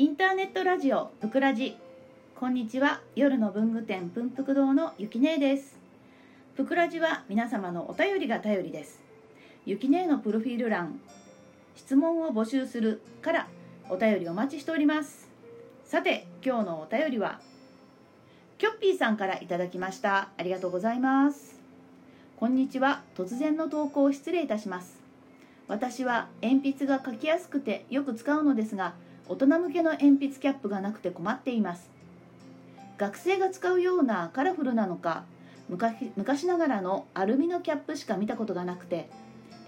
インターネットラジオぷくらじこんにちは。夜の文具店ぷんぷく堂のゆきねえです。ぷくらじは皆様のお便りが頼りです。ゆきねえのプロフィール欄質問を募集するからお便りお待ちしております。さて今日のお便りはキョッピーさんからいただきました。ありがとうございます。こんにちは。突然の投稿失礼いたします。私は鉛筆が書きやすくてよく使うのですが大人向けの鉛筆キャップがなくて困っています。学生が使うようなカラフルなのか昔昔ながらのアルミのキャップしか見たことがなくて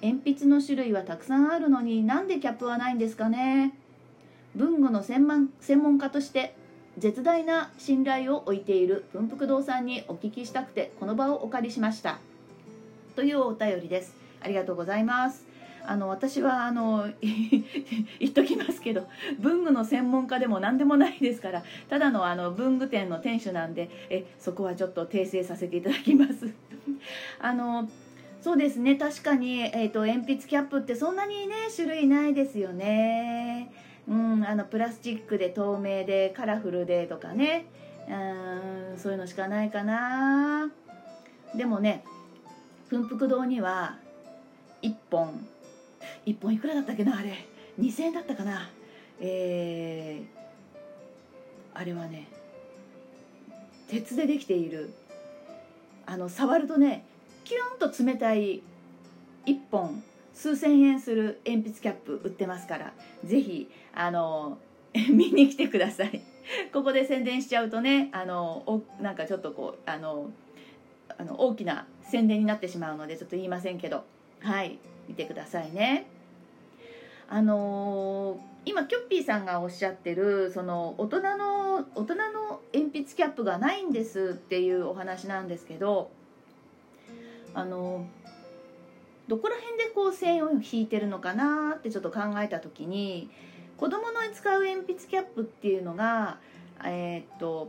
鉛筆の種類はたくさんあるのになんでキャップはないんですかね？文具の専門専門家として絶大な信頼を置いている文福堂さんにお聞きしたくてこの場をお借りしました。というお便りです。ありがとうございます。あの私はあの 言っときますけど文具の専門家でも何でもないですからただのあの文具店の店主なんでえそこはちょっと訂正させていただきます。あのそうですね確かに、えーと、鉛筆キャップってそんなにね種類ないですよね。うんあのプラスチックで透明でカラフルでとかね。うんそういうのしかないかな。でもね奮福堂には1本1本いくらだったっけなあれ。2000円だったかな。えー、あれはね鉄でできている。あの触るとねキュンと冷たい1本数千円する鉛筆キャップ売ってますから。ぜひあの 見に来てください。ここで宣伝しちゃうとねあのおなんかちょっとこうあのあの大きな宣伝になってしまうのでちょっと言いませんけど。はい見てくださいね。あのー、今キョッピーさんがおっしゃってるその大人の大人の鉛筆キャップがないんですっていうお話なんですけどあの、どこら辺でこう線を引いてるのかなってちょっと考えた時に子供の使う鉛筆キャップっていうのがえー、っと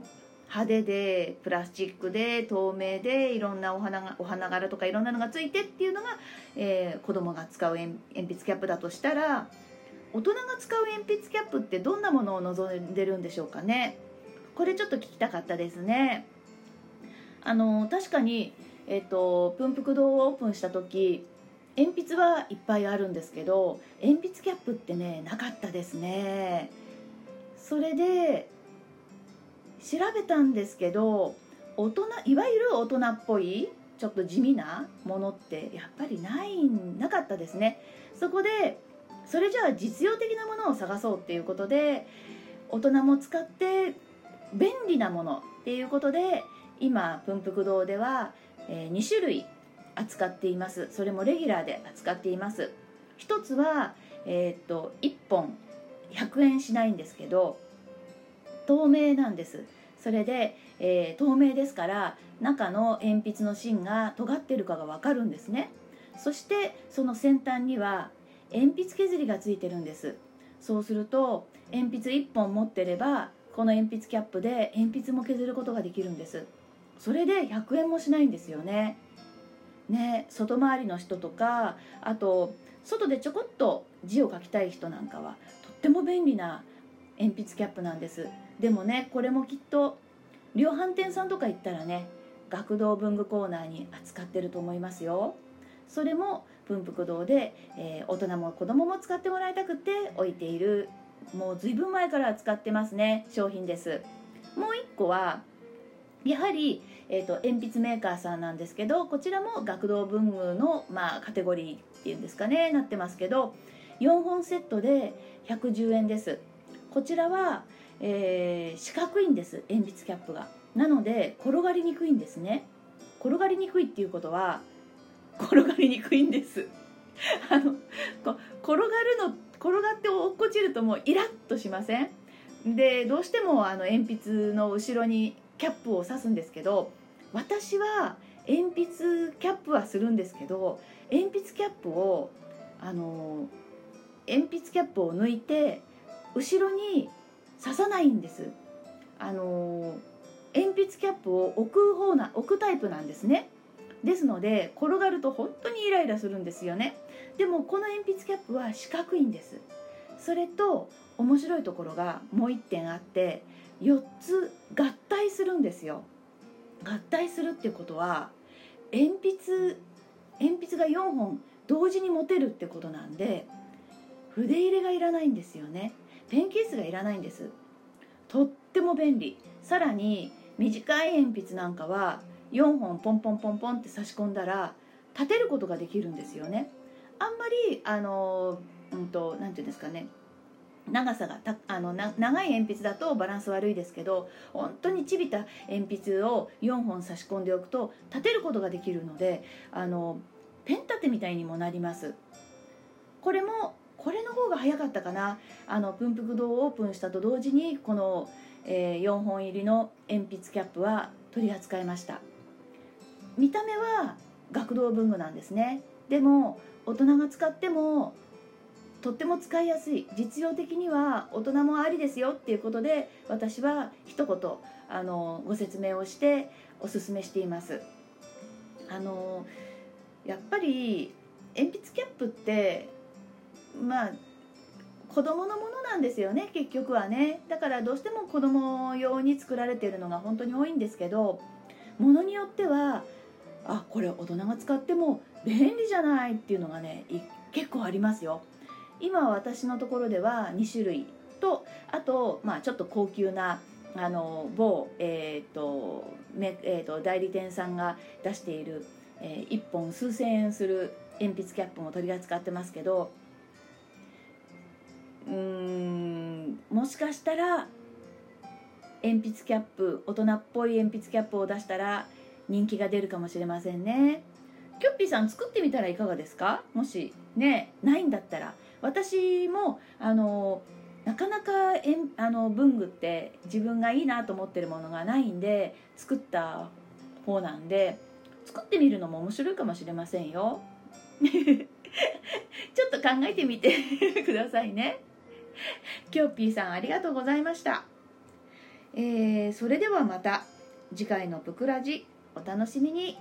派手でプラスチックで透明でいろんなお花がお花柄とかいろんなのがついてっていうのが、えー、子供が使う鉛筆キャップだとしたら大人が使う鉛筆キャップってどんなものを望んでるんでしょうかね？これちょっと聞きたかったですね。あの確かにえっ、ー、とプンプク堂をオープンした時鉛筆はいっぱいあるんですけど鉛筆キャップってねなかったですね。それで調べたんですけど大人いわゆる大人っぽいちょっと地味なものってやっぱりないなかったですね。そこでそれじゃあ実用的なものを探そうっていうことで大人も使って便利なものっていうことで今文福堂では、2種類扱っています。それもレギュラーで扱っています。一つは、えー、っと1本100円しないんですけど透明なんです。それで、えー、透明ですから中の鉛筆の芯が尖ってるかが分かるんですね。そしてその先端には鉛筆削りがついてるんです。そうすると鉛筆1本持ってればこの鉛筆キャップで鉛筆も削ることができるんです。それで100円もしないんですよね。ね外回りの人とかあと外でちょこっと字を書きたい人なんかはとっても便利な鉛筆キャップなんです。でもねこれもきっと量販店さんとか行ったらね学童文具コーナーに扱ってると思いますよ。それも文福堂で、えー、大人も子供も使ってもらいたくて置いているもう随分前から使ってますね商品です。もう一個はやはり、えーと、鉛筆メーカーさんなんですけどこちらも学童文具の、まあ、カテゴリーっていうんですかねなってますけど4本セットで110円です。こちらは、えー、四角いんです鉛筆キャップが。なので転がりにくいんですね。転がりにくいっていうことは転がりにくいんです。あのこ転がるの転がって落っこちるともうイラッとしません？でどうしてもあの鉛筆の後ろにキャップを刺すんですけど私は鉛筆キャップはするんですけど鉛筆キャップをあの鉛筆キャップを抜いて後ろに刺さないんです。あの鉛筆キャップを置く方な置くタイプなんですね。ですので転がると本当にイライラするんですよね。でもこの鉛筆キャップは四角いんです。それと面白いところがもう1点あって4つ合体するんですよ。合体するってことは鉛筆鉛筆が4本同時に持てるってことなんで筆入れがいらないんですよね。ペンケースがいらないんです。とっても便利。さらに短い鉛筆なんかは4本ポンポンポンポンって差し込んだら立てることができるんですよね。あんまりあのうんと何て言うんですかね。長さがたあのな長い鉛筆だとバランス悪いですけど本当にちびた鉛筆を4本差し込んでおくと立てることができるのであのペン立てみたいにもなります。これもこれの方が早かったかな。あのプンプク堂をオープンしたと同時にこの、えー、4本入りの鉛筆キャップは取り扱いました。見た目は学童文具なんですね。でも大人が使ってもとっても使いやすい。実用的には大人もありですよっていうことで私は一言あのご説明をしておすすめしています。あのやっぱり鉛筆キャップってまあ子供のものなんですよね結局はね。だからどうしても子供用に作られているのが本当に多いんですけどものによってはあこれ大人が使っても便利じゃないっていうのがね結構ありますよ。今私のところでは2種類とあと、まあ、ちょっと高級なあの某、えーとめえーと、代理店さんが出している、えー、1本数千円する鉛筆キャップも取り扱ってますけどうんもしかしたら鉛筆キャップ大人っぽい鉛筆キャップを出したら人気が出るかもしれませんね。キョッピーさん作ってみたらいかがですか？もしねないんだったら。私もあのなかなかえんあの文具って自分がいいなと思ってるものがないんで作った方なんで作ってみるのも面白いかもしれませんよ。ちょっと考えてみてくださいね。キョッピーさんありがとうございました。えー、それではまた次回の「ぷくらじ」お楽しみに。